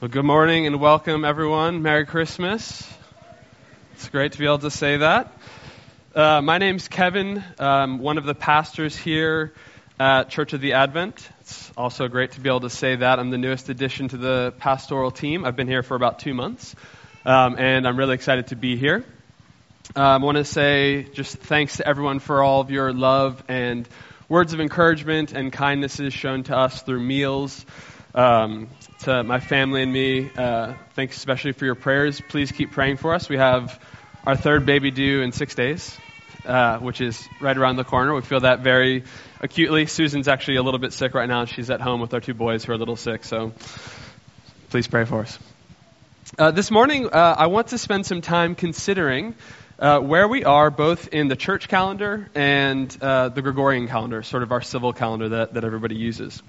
Well, good morning and welcome, everyone. Merry Christmas. It's great to be able to say that. Uh, my name's Kevin, um, one of the pastors here at Church of the Advent. It's also great to be able to say that. I'm the newest addition to the pastoral team. I've been here for about two months, um, and I'm really excited to be here. Um, I want to say just thanks to everyone for all of your love and words of encouragement and kindnesses shown to us through meals. Um, to my family and me, uh, thanks especially for your prayers. Please keep praying for us. We have our third baby due in six days, uh, which is right around the corner. We feel that very acutely. Susan's actually a little bit sick right now. She's at home with our two boys who are a little sick, so please pray for us. Uh, this morning, uh, I want to spend some time considering uh, where we are both in the church calendar and uh, the Gregorian calendar, sort of our civil calendar that, that everybody uses.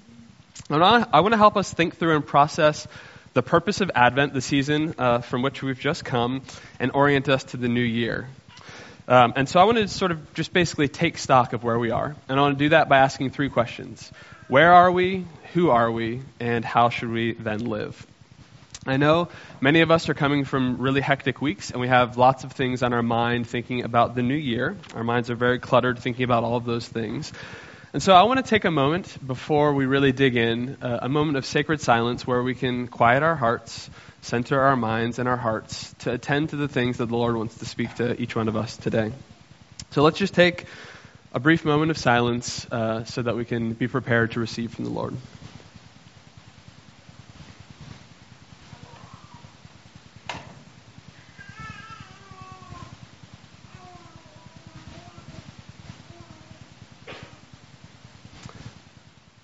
I want to help us think through and process the purpose of Advent, the season uh, from which we've just come, and orient us to the new year. Um, and so I want to sort of just basically take stock of where we are. And I want to do that by asking three questions Where are we? Who are we? And how should we then live? I know many of us are coming from really hectic weeks, and we have lots of things on our mind thinking about the new year. Our minds are very cluttered thinking about all of those things. And so I want to take a moment before we really dig in, uh, a moment of sacred silence where we can quiet our hearts, center our minds and our hearts to attend to the things that the Lord wants to speak to each one of us today. So let's just take a brief moment of silence uh, so that we can be prepared to receive from the Lord.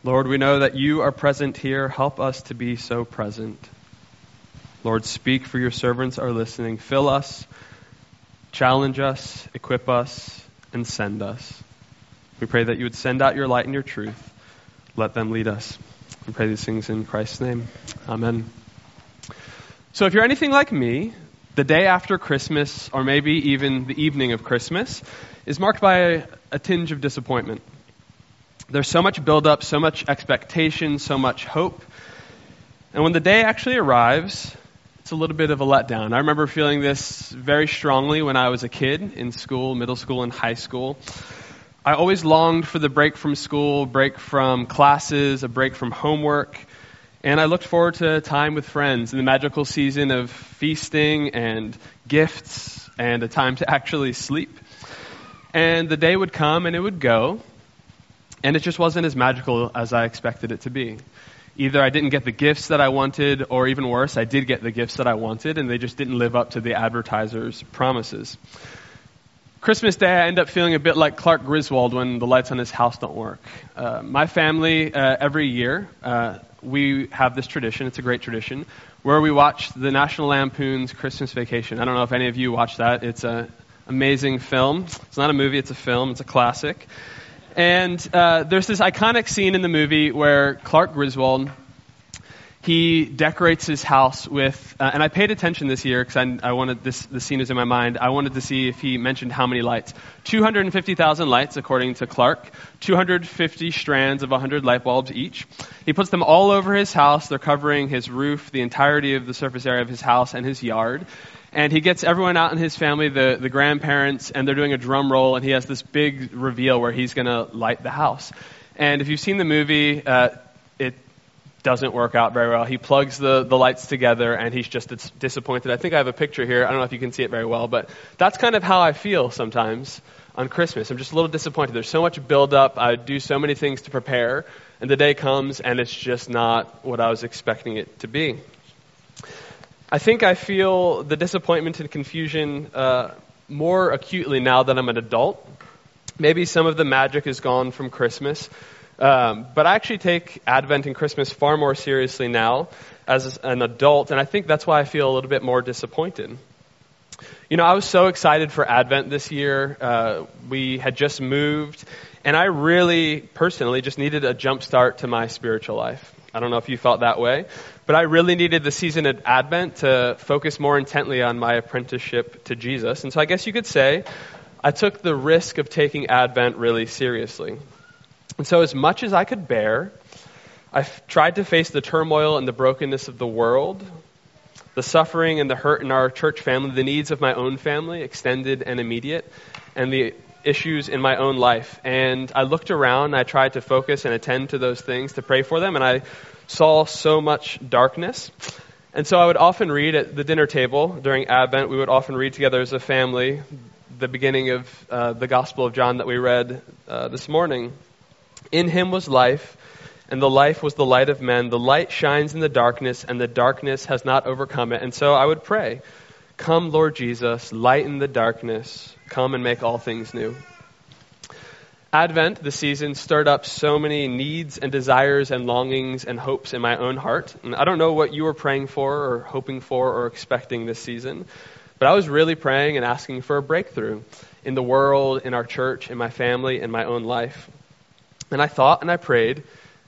Lord, we know that you are present here. Help us to be so present. Lord, speak for your servants are listening. Fill us, challenge us, equip us, and send us. We pray that you would send out your light and your truth. Let them lead us. We pray these things in Christ's name. Amen. So, if you're anything like me, the day after Christmas, or maybe even the evening of Christmas, is marked by a, a tinge of disappointment. There's so much buildup, so much expectation, so much hope. And when the day actually arrives, it's a little bit of a letdown. I remember feeling this very strongly when I was a kid in school, middle school, and high school. I always longed for the break from school, break from classes, a break from homework. And I looked forward to time with friends in the magical season of feasting and gifts and a time to actually sleep. And the day would come and it would go, and it just wasn't as magical as I expected it to be. Either I didn't get the gifts that I wanted, or even worse, I did get the gifts that I wanted, and they just didn't live up to the advertiser's promises. Christmas Day, I end up feeling a bit like Clark Griswold when the lights on his house don't work. Uh, my family, uh, every year, uh, we have this tradition, it's a great tradition, where we watch the National Lampoon's Christmas Vacation. I don't know if any of you watch that. It's an amazing film. It's not a movie, it's a film, it's a classic. And uh, there's this iconic scene in the movie where Clark Griswold he decorates his house with, uh, and I paid attention this year because I, I, wanted this. The scene is in my mind. I wanted to see if he mentioned how many lights. 250,000 lights, according to Clark. 250 strands of 100 light bulbs each. He puts them all over his house. They're covering his roof, the entirety of the surface area of his house, and his yard. And he gets everyone out in his family, the, the grandparents, and they're doing a drum roll, and he has this big reveal where he's going to light the house. And if you've seen the movie, uh, it doesn't work out very well. He plugs the, the lights together, and he's just disappointed. I think I have a picture here. I don't know if you can see it very well, but that's kind of how I feel sometimes on Christmas. I'm just a little disappointed. There's so much buildup. I do so many things to prepare, and the day comes, and it's just not what I was expecting it to be. I think I feel the disappointment and confusion uh, more acutely now that I'm an adult. Maybe some of the magic is gone from Christmas. Um, but I actually take Advent and Christmas far more seriously now as an adult, and I think that's why I feel a little bit more disappointed. You know, I was so excited for Advent this year. Uh, we had just moved, and I really, personally, just needed a jump start to my spiritual life. I don't know if you felt that way, but I really needed the season of Advent to focus more intently on my apprenticeship to Jesus. And so I guess you could say I took the risk of taking Advent really seriously. And so, as much as I could bear, I've tried to face the turmoil and the brokenness of the world, the suffering and the hurt in our church family, the needs of my own family, extended and immediate, and the issues in my own life. And I looked around, I tried to focus and attend to those things, to pray for them, and I saw so much darkness. And so I would often read at the dinner table during Advent, we would often read together as a family the beginning of uh, the Gospel of John that we read uh, this morning. In him was life, and the life was the light of men. The light shines in the darkness, and the darkness has not overcome it. And so I would pray, Come, Lord Jesus, lighten the darkness, come and make all things new. Advent, the season, stirred up so many needs and desires and longings and hopes in my own heart. And I don't know what you were praying for or hoping for or expecting this season, but I was really praying and asking for a breakthrough in the world, in our church, in my family, in my own life. And I thought and I prayed,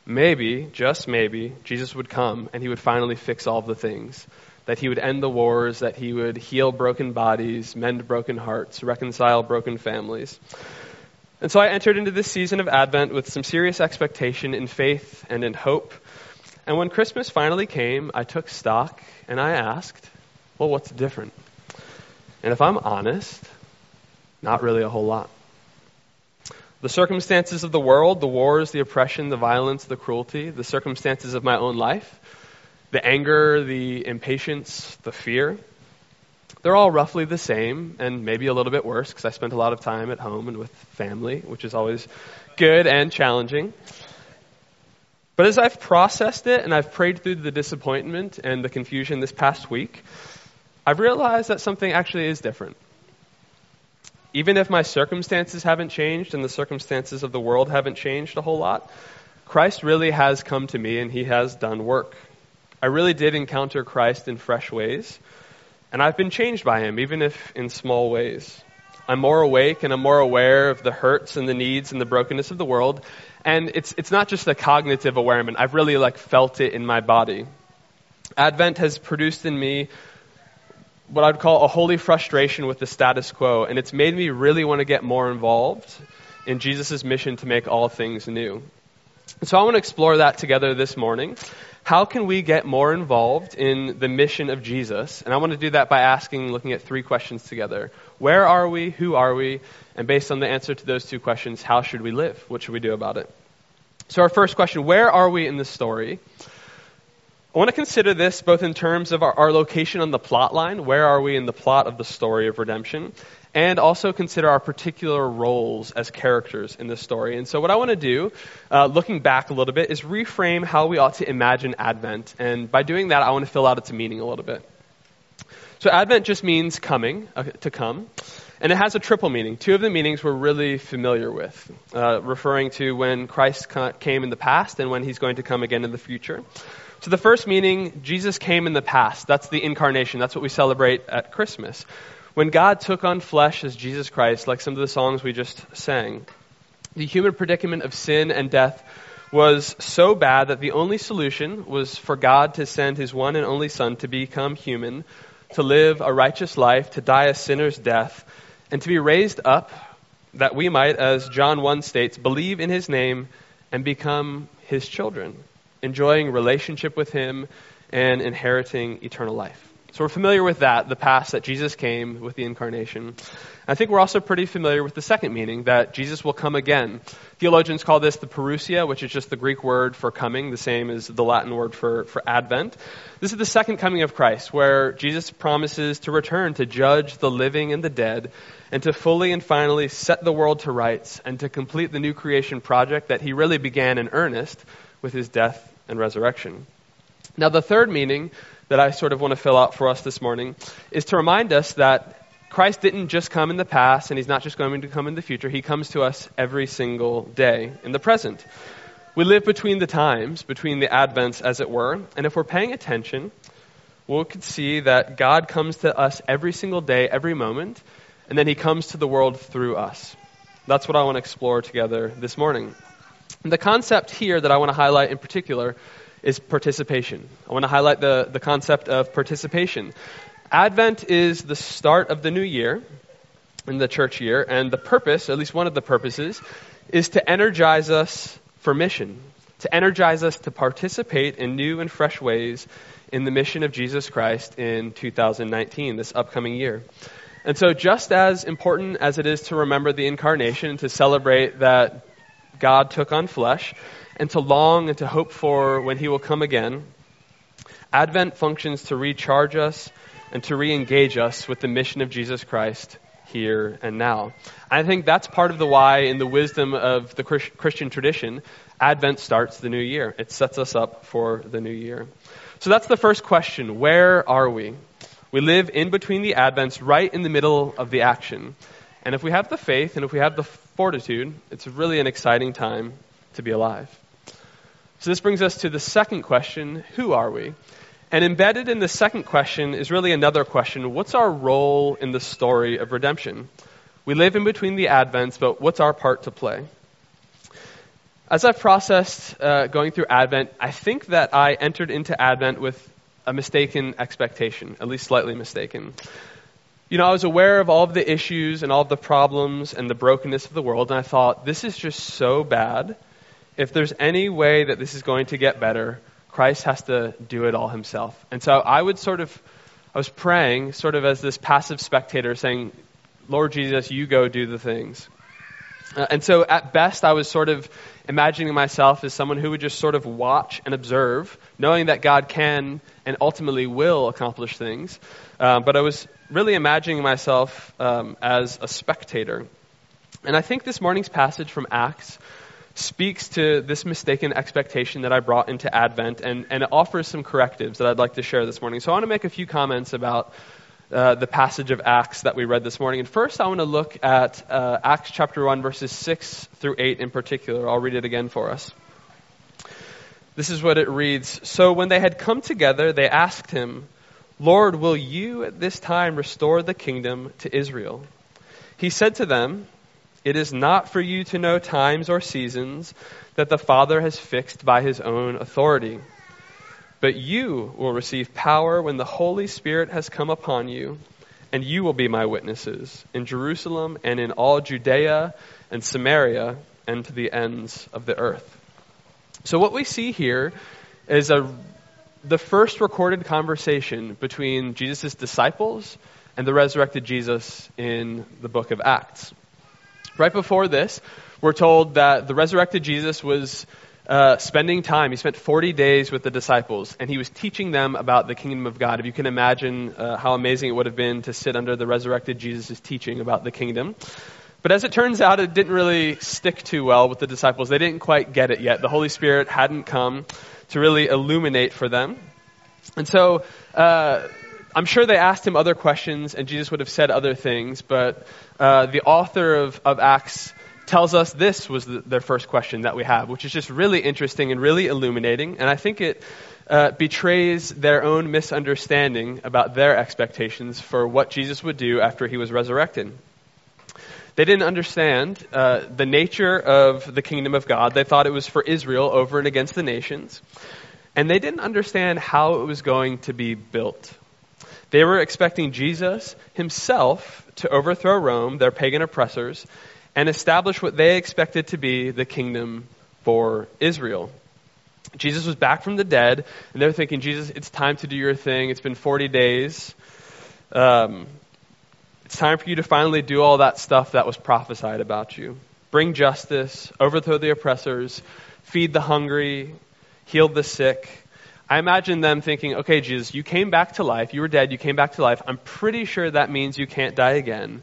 maybe, just maybe, Jesus would come and he would finally fix all the things. That he would end the wars, that he would heal broken bodies, mend broken hearts, reconcile broken families. And so I entered into this season of Advent with some serious expectation in faith and in hope. And when Christmas finally came, I took stock and I asked, well, what's different? And if I'm honest, not really a whole lot. The circumstances of the world, the wars, the oppression, the violence, the cruelty, the circumstances of my own life, the anger, the impatience, the fear, they're all roughly the same and maybe a little bit worse because I spent a lot of time at home and with family, which is always good and challenging. But as I've processed it and I've prayed through the disappointment and the confusion this past week, I've realized that something actually is different. Even if my circumstances haven't changed and the circumstances of the world haven't changed a whole lot, Christ really has come to me and he has done work. I really did encounter Christ in fresh ways. And I've been changed by him, even if in small ways. I'm more awake and I'm more aware of the hurts and the needs and the brokenness of the world. And it's, it's not just a cognitive awareness. I've really like felt it in my body. Advent has produced in me what I'd call a holy frustration with the status quo. And it's made me really want to get more involved in Jesus' mission to make all things new. So I want to explore that together this morning how can we get more involved in the mission of Jesus? And I want to do that by asking, looking at three questions together. Where are we? Who are we? And based on the answer to those two questions, how should we live? What should we do about it? So, our first question where are we in the story? I want to consider this both in terms of our, our, location on the plot line. Where are we in the plot of the story of redemption? and also consider our particular roles as characters in the story. And so, what I want to do, uh, looking back a little bit, is reframe how we ought to imagine Advent. And by doing that, I want to fill out its meaning a little bit. So, Advent just means coming, uh, to come. And it has a triple meaning. Two of the meanings we're really familiar with, uh, referring to when Christ came in the past and when he's going to come again in the future. So the first meaning, Jesus came in the past. That's the incarnation. That's what we celebrate at Christmas. When God took on flesh as Jesus Christ, like some of the songs we just sang, the human predicament of sin and death was so bad that the only solution was for God to send his one and only Son to become human, to live a righteous life, to die a sinner's death, and to be raised up that we might, as John 1 states, believe in his name and become his children, enjoying relationship with him and inheriting eternal life. So we're familiar with that, the past that Jesus came with the incarnation. I think we're also pretty familiar with the second meaning, that Jesus will come again. Theologians call this the parousia, which is just the Greek word for coming, the same as the Latin word for, for Advent. This is the second coming of Christ, where Jesus promises to return to judge the living and the dead, and to fully and finally set the world to rights, and to complete the new creation project that he really began in earnest with his death and resurrection. Now, the third meaning that I sort of want to fill out for us this morning is to remind us that Christ didn't just come in the past and he's not just going to come in the future. He comes to us every single day in the present. We live between the times, between the advents, as it were, and if we're paying attention, we can see that God comes to us every single day, every moment, and then he comes to the world through us. That's what I want to explore together this morning. And the concept here that I want to highlight in particular is participation. I want to highlight the, the concept of participation. Advent is the start of the new year, in the church year, and the purpose, at least one of the purposes, is to energize us for mission, to energize us to participate in new and fresh ways in the mission of Jesus Christ in 2019, this upcoming year. And so, just as important as it is to remember the incarnation, to celebrate that God took on flesh, and to long and to hope for when he will come again, Advent functions to recharge us and to re engage us with the mission of Jesus Christ here and now. I think that's part of the why, in the wisdom of the Christian tradition, Advent starts the new year. It sets us up for the new year. So that's the first question where are we? We live in between the Advents, right in the middle of the action. And if we have the faith and if we have the fortitude, it's really an exciting time to be alive. So this brings us to the second question who are we? And embedded in the second question is really another question what's our role in the story of redemption? We live in between the Advents, but what's our part to play? As I've processed uh, going through Advent, I think that I entered into Advent with a mistaken expectation, at least slightly mistaken. You know, I was aware of all of the issues and all of the problems and the brokenness of the world, and I thought, this is just so bad. If there's any way that this is going to get better, Christ has to do it all himself. And so I would sort of, I was praying sort of as this passive spectator saying, Lord Jesus, you go do the things. Uh, and so at best, I was sort of imagining myself as someone who would just sort of watch and observe, knowing that God can and ultimately will accomplish things. Uh, but I was really imagining myself um, as a spectator. And I think this morning's passage from Acts speaks to this mistaken expectation that I brought into Advent and, and it offers some correctives that I'd like to share this morning. So I want to make a few comments about uh, the passage of Acts that we read this morning. And first, I want to look at uh, Acts chapter 1, verses 6 through 8 in particular. I'll read it again for us. This is what it reads So when they had come together, they asked him, Lord, will you at this time restore the kingdom to Israel? He said to them, it is not for you to know times or seasons that the Father has fixed by his own authority. But you will receive power when the Holy Spirit has come upon you, and you will be my witnesses in Jerusalem and in all Judea and Samaria and to the ends of the earth. So, what we see here is a, the first recorded conversation between Jesus' disciples and the resurrected Jesus in the book of Acts. Right before this, we're told that the resurrected Jesus was uh, spending time. He spent 40 days with the disciples, and he was teaching them about the kingdom of God. If you can imagine uh, how amazing it would have been to sit under the resurrected Jesus' teaching about the kingdom. But as it turns out, it didn't really stick too well with the disciples. They didn't quite get it yet. The Holy Spirit hadn't come to really illuminate for them. And so, uh, I'm sure they asked him other questions, and Jesus would have said other things, but uh, the author of, of Acts tells us this was the, their first question that we have, which is just really interesting and really illuminating, and I think it uh, betrays their own misunderstanding about their expectations for what Jesus would do after he was resurrected. They didn't understand uh, the nature of the kingdom of God. They thought it was for Israel over and against the nations. And they didn't understand how it was going to be built. They were expecting Jesus himself to overthrow Rome, their pagan oppressors, and establish what they expected to be the kingdom for Israel. Jesus was back from the dead, and they're thinking, Jesus, it's time to do your thing. It's been 40 days. Um, it's time for you to finally do all that stuff that was prophesied about you. Bring justice, overthrow the oppressors, feed the hungry, heal the sick. I imagine them thinking, okay, Jesus, you came back to life. You were dead. You came back to life. I'm pretty sure that means you can't die again.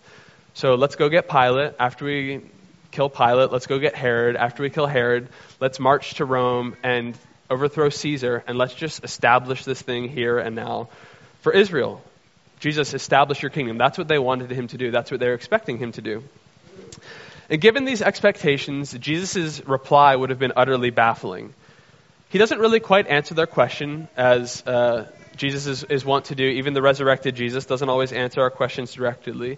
So let's go get Pilate. After we kill Pilate, let's go get Herod. After we kill Herod, let's march to Rome and overthrow Caesar, and let's just establish this thing here and now for Israel. Jesus, establish your kingdom. That's what they wanted him to do. That's what they're expecting him to do. And given these expectations, Jesus' reply would have been utterly baffling he doesn't really quite answer their question as uh, Jesus is, is wont to do. Even the resurrected Jesus doesn't always answer our questions directly.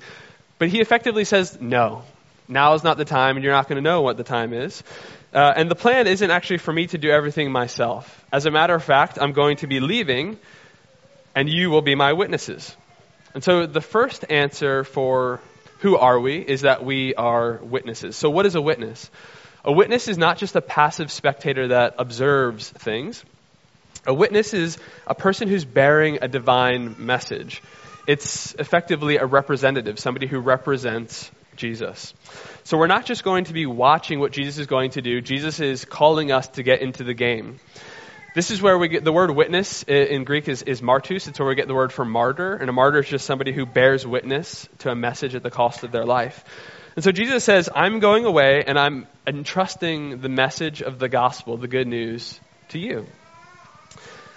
But he effectively says, no, now is not the time, and you're not going to know what the time is. Uh, and the plan isn't actually for me to do everything myself. As a matter of fact, I'm going to be leaving, and you will be my witnesses. And so the first answer for who are we is that we are witnesses. So, what is a witness? A witness is not just a passive spectator that observes things. A witness is a person who's bearing a divine message. It's effectively a representative, somebody who represents Jesus. So we're not just going to be watching what Jesus is going to do, Jesus is calling us to get into the game. This is where we get the word witness in Greek is, is martus. It's where we get the word for martyr. And a martyr is just somebody who bears witness to a message at the cost of their life. And so Jesus says, I'm going away and I'm entrusting the message of the gospel, the good news, to you.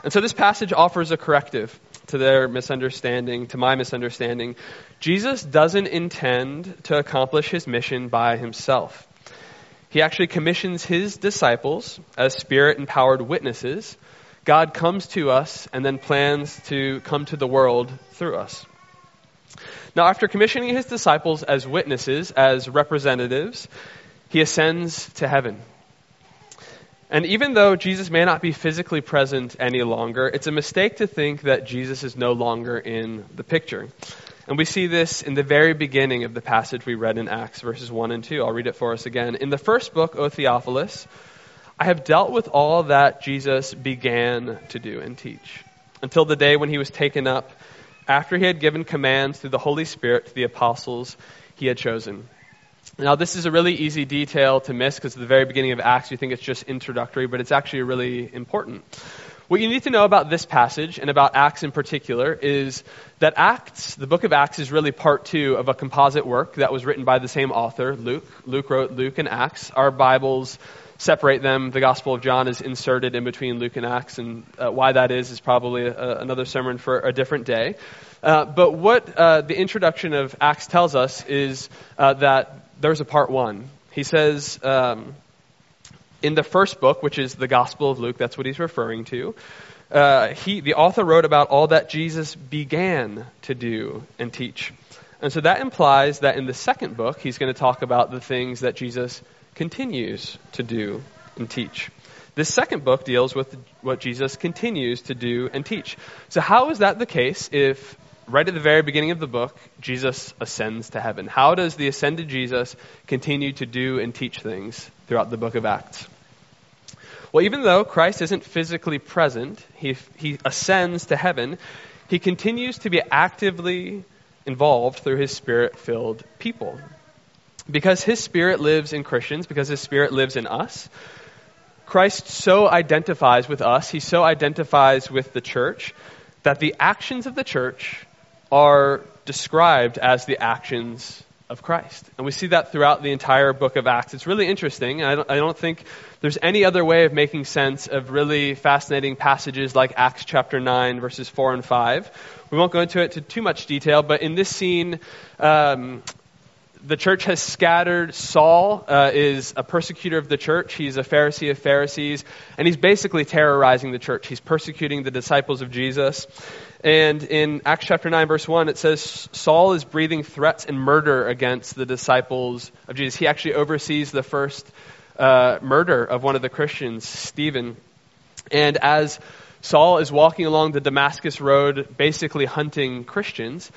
And so this passage offers a corrective to their misunderstanding, to my misunderstanding. Jesus doesn't intend to accomplish his mission by himself. He actually commissions his disciples as spirit empowered witnesses. God comes to us and then plans to come to the world through us. Now, after commissioning his disciples as witnesses, as representatives, he ascends to heaven. And even though Jesus may not be physically present any longer, it's a mistake to think that Jesus is no longer in the picture. And we see this in the very beginning of the passage we read in Acts, verses 1 and 2. I'll read it for us again. In the first book, O Theophilus, I have dealt with all that Jesus began to do and teach, until the day when he was taken up, after he had given commands through the Holy Spirit to the apostles he had chosen. Now, this is a really easy detail to miss because at the very beginning of Acts you think it's just introductory, but it's actually really important. What you need to know about this passage and about Acts in particular is that Acts, the book of Acts, is really part two of a composite work that was written by the same author, Luke. Luke wrote Luke and Acts. Our Bibles separate them. The Gospel of John is inserted in between Luke and Acts, and uh, why that is is probably a, another sermon for a different day. Uh, but what uh, the introduction of Acts tells us is uh, that there's a part one. He says um, in the first book, which is the Gospel of Luke, that's what he's referring to. Uh, he, the author wrote about all that Jesus began to do and teach. And so that implies that in the second book, he's going to talk about the things that Jesus continues to do and teach. This second book deals with what Jesus continues to do and teach. So, how is that the case if right at the very beginning of the book, Jesus ascends to heaven. How does the ascended Jesus continue to do and teach things throughout the book of Acts? Well, even though Christ isn't physically present, he, he ascends to heaven, he continues to be actively involved through his spirit filled people. Because his spirit lives in Christians, because his spirit lives in us, Christ so identifies with us, he so identifies with the church, that the actions of the church are described as the actions of Christ. And we see that throughout the entire book of Acts. It's really interesting. I don't, I don't think there's any other way of making sense of really fascinating passages like Acts chapter 9, verses 4 and 5. We won't go into it to too much detail, but in this scene, um, the church has scattered. Saul uh, is a persecutor of the church. He's a Pharisee of Pharisees, and he's basically terrorizing the church. He's persecuting the disciples of Jesus. And in Acts chapter 9, verse 1, it says Saul is breathing threats and murder against the disciples of Jesus. He actually oversees the first uh, murder of one of the Christians, Stephen. And as Saul is walking along the Damascus road, basically hunting Christians,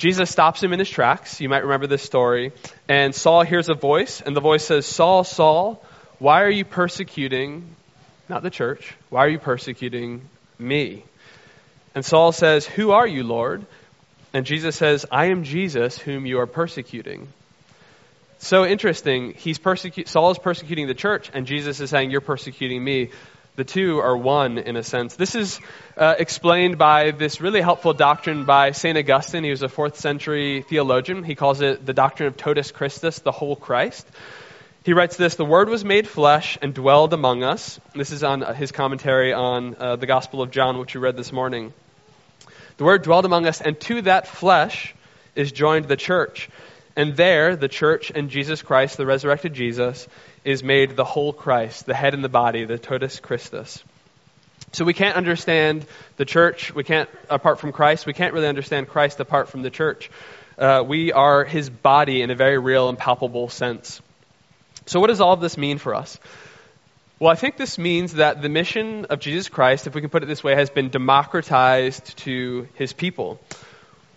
Jesus stops him in his tracks. You might remember this story. And Saul hears a voice, and the voice says, Saul, Saul, why are you persecuting, not the church, why are you persecuting me? And Saul says, Who are you, Lord? And Jesus says, I am Jesus whom you are persecuting. So interesting. He's persecu- Saul is persecuting the church, and Jesus is saying, You're persecuting me. The two are one in a sense. This is uh, explained by this really helpful doctrine by St. Augustine. He was a fourth century theologian. He calls it the doctrine of totus Christus, the whole Christ. He writes this The Word was made flesh and dwelled among us. This is on his commentary on uh, the Gospel of John, which we read this morning. The Word dwelled among us, and to that flesh is joined the church. And there, the church and Jesus Christ, the resurrected Jesus, is made the whole Christ, the head and the body, the totus Christus. So we can't understand the church, we can't, apart from Christ, we can't really understand Christ apart from the church. Uh, we are his body in a very real and palpable sense. So, what does all of this mean for us? Well, I think this means that the mission of Jesus Christ, if we can put it this way, has been democratized to his people.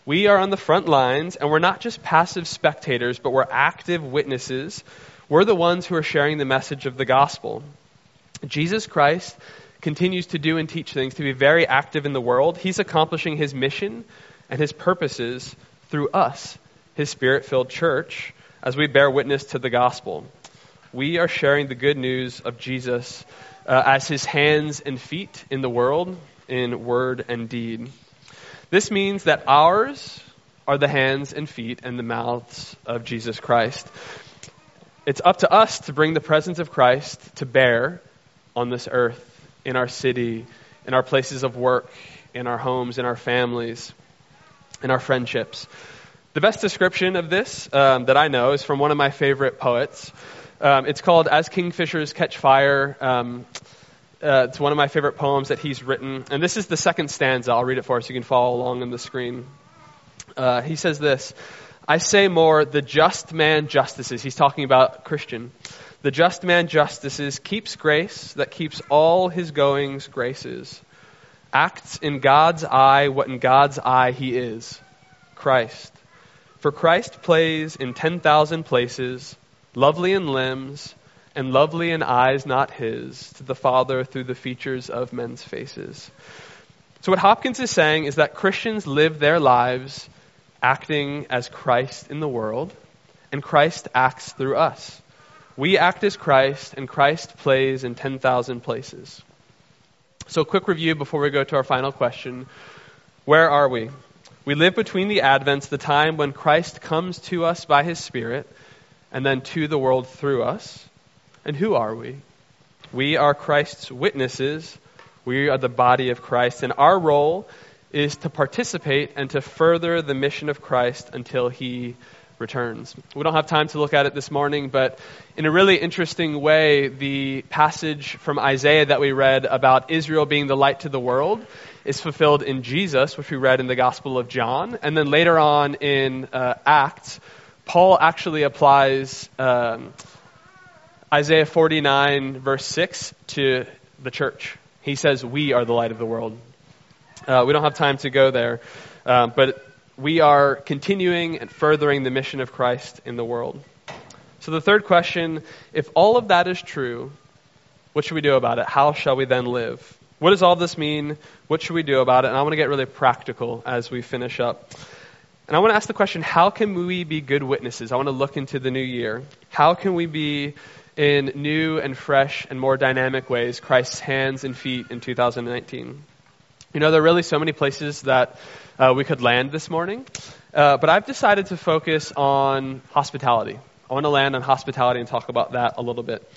We are on the front lines, and we're not just passive spectators, but we're active witnesses. We're the ones who are sharing the message of the gospel. Jesus Christ continues to do and teach things, to be very active in the world. He's accomplishing his mission and his purposes through us, his spirit filled church, as we bear witness to the gospel. We are sharing the good news of Jesus uh, as his hands and feet in the world, in word and deed. This means that ours are the hands and feet and the mouths of Jesus Christ. It's up to us to bring the presence of Christ to bear on this earth in our city, in our places of work, in our homes, in our families, in our friendships. The best description of this um, that I know is from one of my favorite poets. Um, it's called As Kingfishers Catch Fire. Um, uh, it's one of my favorite poems that he's written. And this is the second stanza. I'll read it for us. So you can follow along on the screen. Uh, he says this I say more, the just man justices. He's talking about Christian. The just man justices, keeps grace that keeps all his goings graces, acts in God's eye what in God's eye he is Christ. For Christ plays in 10,000 places, lovely in limbs, and lovely in eyes not his, to the Father through the features of men's faces. So, what Hopkins is saying is that Christians live their lives acting as Christ in the world, and Christ acts through us. We act as Christ, and Christ plays in 10,000 places. So, quick review before we go to our final question Where are we? We live between the Advents, the time when Christ comes to us by his Spirit, and then to the world through us. And who are we? We are Christ's witnesses. We are the body of Christ, and our role is to participate and to further the mission of Christ until he returns. We don't have time to look at it this morning, but in a really interesting way, the passage from Isaiah that we read about Israel being the light to the world is fulfilled in Jesus, which we read in the Gospel of John. And then later on in uh, Acts, Paul actually applies um, Isaiah 49, verse 6, to the church. He says, We are the light of the world. Uh, we don't have time to go there, um, but we are continuing and furthering the mission of Christ in the world. So, the third question if all of that is true, what should we do about it? How shall we then live? What does all this mean? What should we do about it? And I want to get really practical as we finish up. And I want to ask the question how can we be good witnesses? I want to look into the new year. How can we be in new and fresh and more dynamic ways Christ's hands and feet in 2019? You know, there are really so many places that uh, we could land this morning, uh, but I've decided to focus on hospitality. I want to land on hospitality and talk about that a little bit.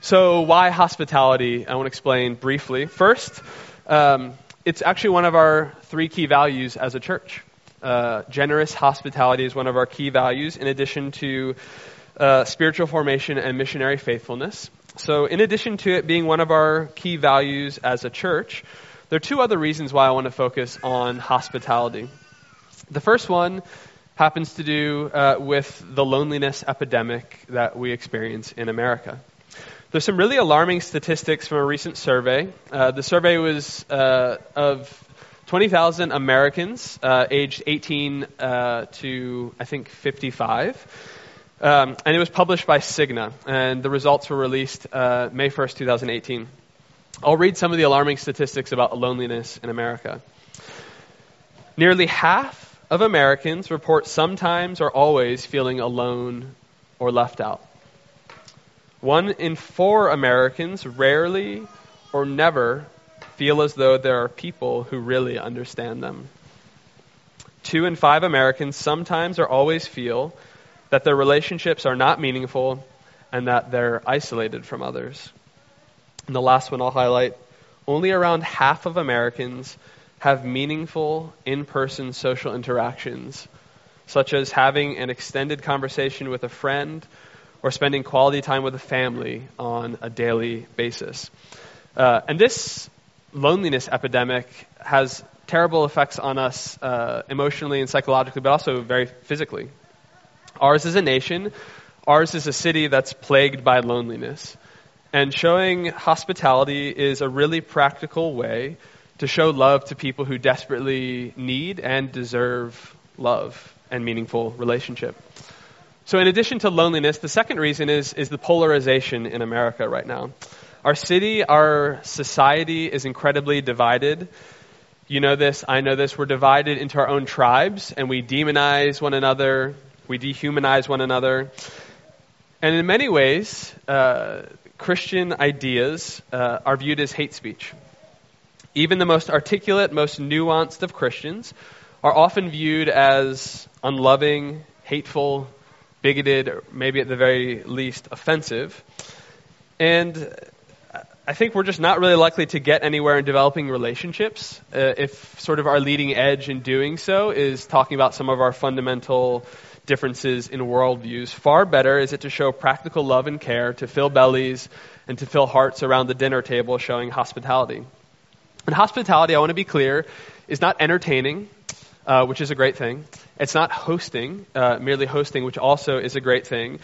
So, why hospitality? I want to explain briefly. First, um, it's actually one of our three key values as a church. Uh, generous hospitality is one of our key values, in addition to uh, spiritual formation and missionary faithfulness. So, in addition to it being one of our key values as a church, there are two other reasons why I want to focus on hospitality. The first one happens to do uh, with the loneliness epidemic that we experience in America. There's some really alarming statistics from a recent survey. Uh, the survey was uh, of 20,000 Americans uh, aged 18 uh, to, I think, 55. Um, and it was published by Cigna, and the results were released uh, May 1st, 2018. I'll read some of the alarming statistics about loneliness in America. Nearly half of Americans report sometimes or always feeling alone or left out. One in four Americans rarely or never feel as though there are people who really understand them. Two in five Americans sometimes or always feel that their relationships are not meaningful and that they're isolated from others. And the last one I'll highlight only around half of Americans have meaningful in person social interactions, such as having an extended conversation with a friend or spending quality time with a family on a daily basis. Uh, and this loneliness epidemic has terrible effects on us uh, emotionally and psychologically, but also very physically. Ours is a nation, ours is a city that's plagued by loneliness. And showing hospitality is a really practical way to show love to people who desperately need and deserve love and meaningful relationship. So, in addition to loneliness, the second reason is, is the polarization in America right now. Our city, our society is incredibly divided. You know this, I know this. We're divided into our own tribes, and we demonize one another, we dehumanize one another. And in many ways, uh, Christian ideas uh, are viewed as hate speech. Even the most articulate, most nuanced of Christians are often viewed as unloving, hateful, bigoted, or maybe at the very least offensive. And I think we're just not really likely to get anywhere in developing relationships uh, if sort of our leading edge in doing so is talking about some of our fundamental differences in worldviews. Far better is it to show practical love and care, to fill bellies, and to fill hearts around the dinner table, showing hospitality. And hospitality, I want to be clear, is not entertaining, uh, which is a great thing. It's not hosting, uh, merely hosting, which also is a great thing.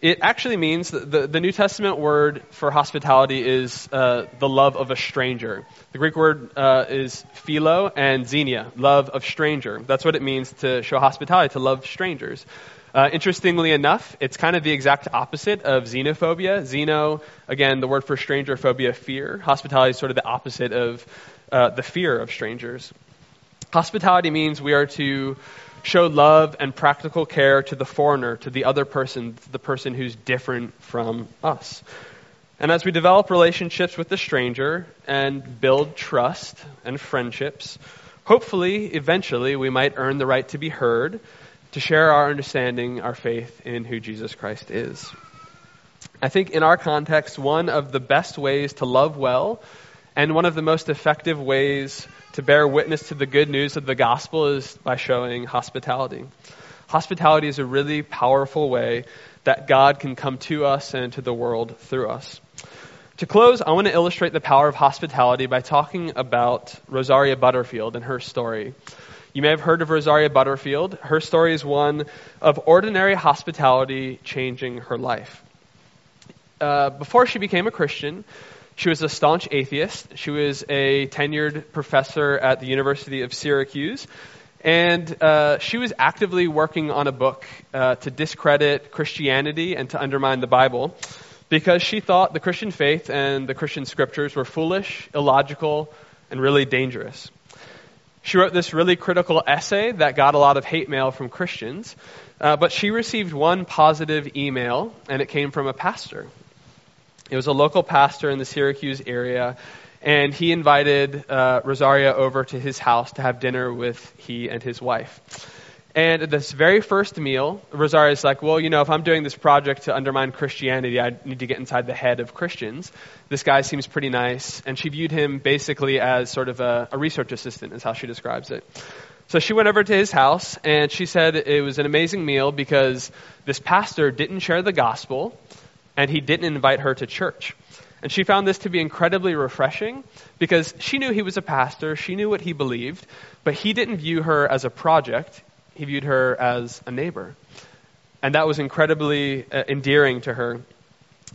It actually means the, the New Testament word for hospitality is uh, the love of a stranger. The Greek word uh, is philo and xenia, love of stranger. That's what it means to show hospitality, to love strangers. Uh, interestingly enough, it's kind of the exact opposite of xenophobia. Xeno, again, the word for stranger, phobia, fear. Hospitality is sort of the opposite of uh, the fear of strangers. Hospitality means we are to show love and practical care to the foreigner, to the other person, the person who's different from us. And as we develop relationships with the stranger and build trust and friendships, hopefully, eventually, we might earn the right to be heard, to share our understanding, our faith in who Jesus Christ is. I think in our context, one of the best ways to love well and one of the most effective ways to bear witness to the good news of the gospel is by showing hospitality. Hospitality is a really powerful way that God can come to us and to the world through us. To close, I want to illustrate the power of hospitality by talking about Rosaria Butterfield and her story. You may have heard of Rosaria Butterfield. Her story is one of ordinary hospitality changing her life. Uh, before she became a Christian, she was a staunch atheist. She was a tenured professor at the University of Syracuse. And uh, she was actively working on a book uh, to discredit Christianity and to undermine the Bible because she thought the Christian faith and the Christian scriptures were foolish, illogical, and really dangerous. She wrote this really critical essay that got a lot of hate mail from Christians, uh, but she received one positive email, and it came from a pastor. It was a local pastor in the Syracuse area, and he invited uh, Rosaria over to his house to have dinner with he and his wife. And at this very first meal, Rosaria is like, well, you know, if I'm doing this project to undermine Christianity, I need to get inside the head of Christians. This guy seems pretty nice. And she viewed him basically as sort of a, a research assistant, is how she describes it. So she went over to his house, and she said it was an amazing meal because this pastor didn't share the gospel and he didn't invite her to church. And she found this to be incredibly refreshing because she knew he was a pastor, she knew what he believed, but he didn't view her as a project, he viewed her as a neighbor. And that was incredibly uh, endearing to her.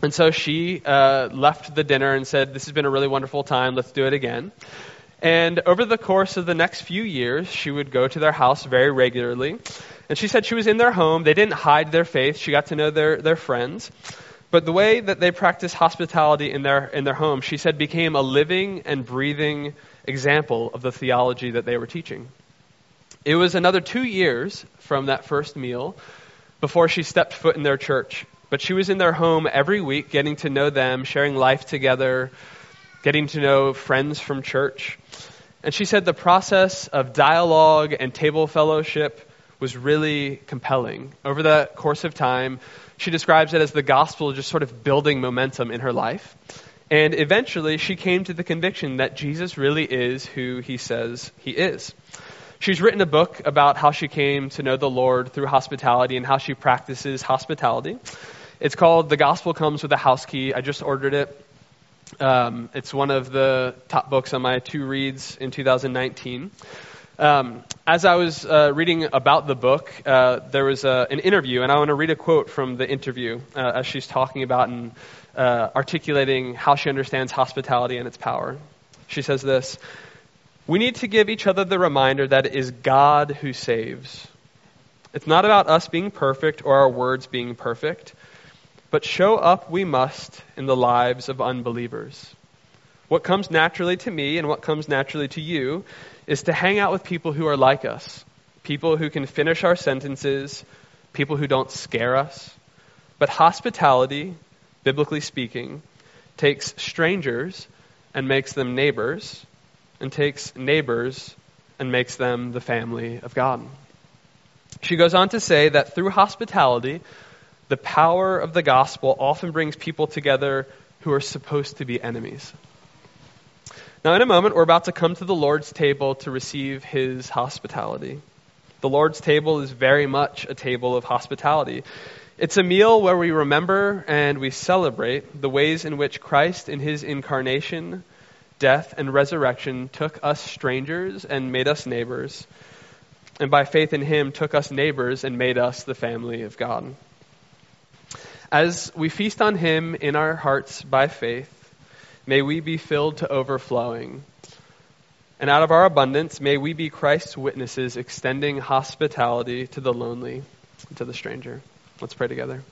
And so she uh, left the dinner and said, This has been a really wonderful time, let's do it again. And over the course of the next few years, she would go to their house very regularly. And she said she was in their home. They didn't hide their faith. She got to know their, their friends. But the way that they practiced hospitality in their, in their home, she said, became a living and breathing example of the theology that they were teaching. It was another two years from that first meal before she stepped foot in their church. But she was in their home every week, getting to know them, sharing life together, getting to know friends from church. And she said the process of dialogue and table fellowship was really compelling. Over the course of time, she describes it as the gospel just sort of building momentum in her life. And eventually, she came to the conviction that Jesus really is who he says he is. She's written a book about how she came to know the Lord through hospitality and how she practices hospitality. It's called The Gospel Comes with a House Key. I just ordered it. Um, it's one of the top books on my two reads in 2019. Um, as I was uh, reading about the book, uh, there was uh, an interview, and I want to read a quote from the interview uh, as she's talking about and uh, articulating how she understands hospitality and its power. She says this We need to give each other the reminder that it is God who saves. It's not about us being perfect or our words being perfect, but show up we must in the lives of unbelievers. What comes naturally to me and what comes naturally to you is to hang out with people who are like us, people who can finish our sentences, people who don't scare us. But hospitality, biblically speaking, takes strangers and makes them neighbors, and takes neighbors and makes them the family of God. She goes on to say that through hospitality, the power of the gospel often brings people together who are supposed to be enemies. Now, in a moment, we're about to come to the Lord's table to receive his hospitality. The Lord's table is very much a table of hospitality. It's a meal where we remember and we celebrate the ways in which Christ, in his incarnation, death, and resurrection, took us strangers and made us neighbors and by faith in him took us neighbors and made us the family of God. As we feast on him in our hearts by faith, may we be filled to overflowing. And out of our abundance, may we be Christ's witnesses, extending hospitality to the lonely and to the stranger. Let's pray together.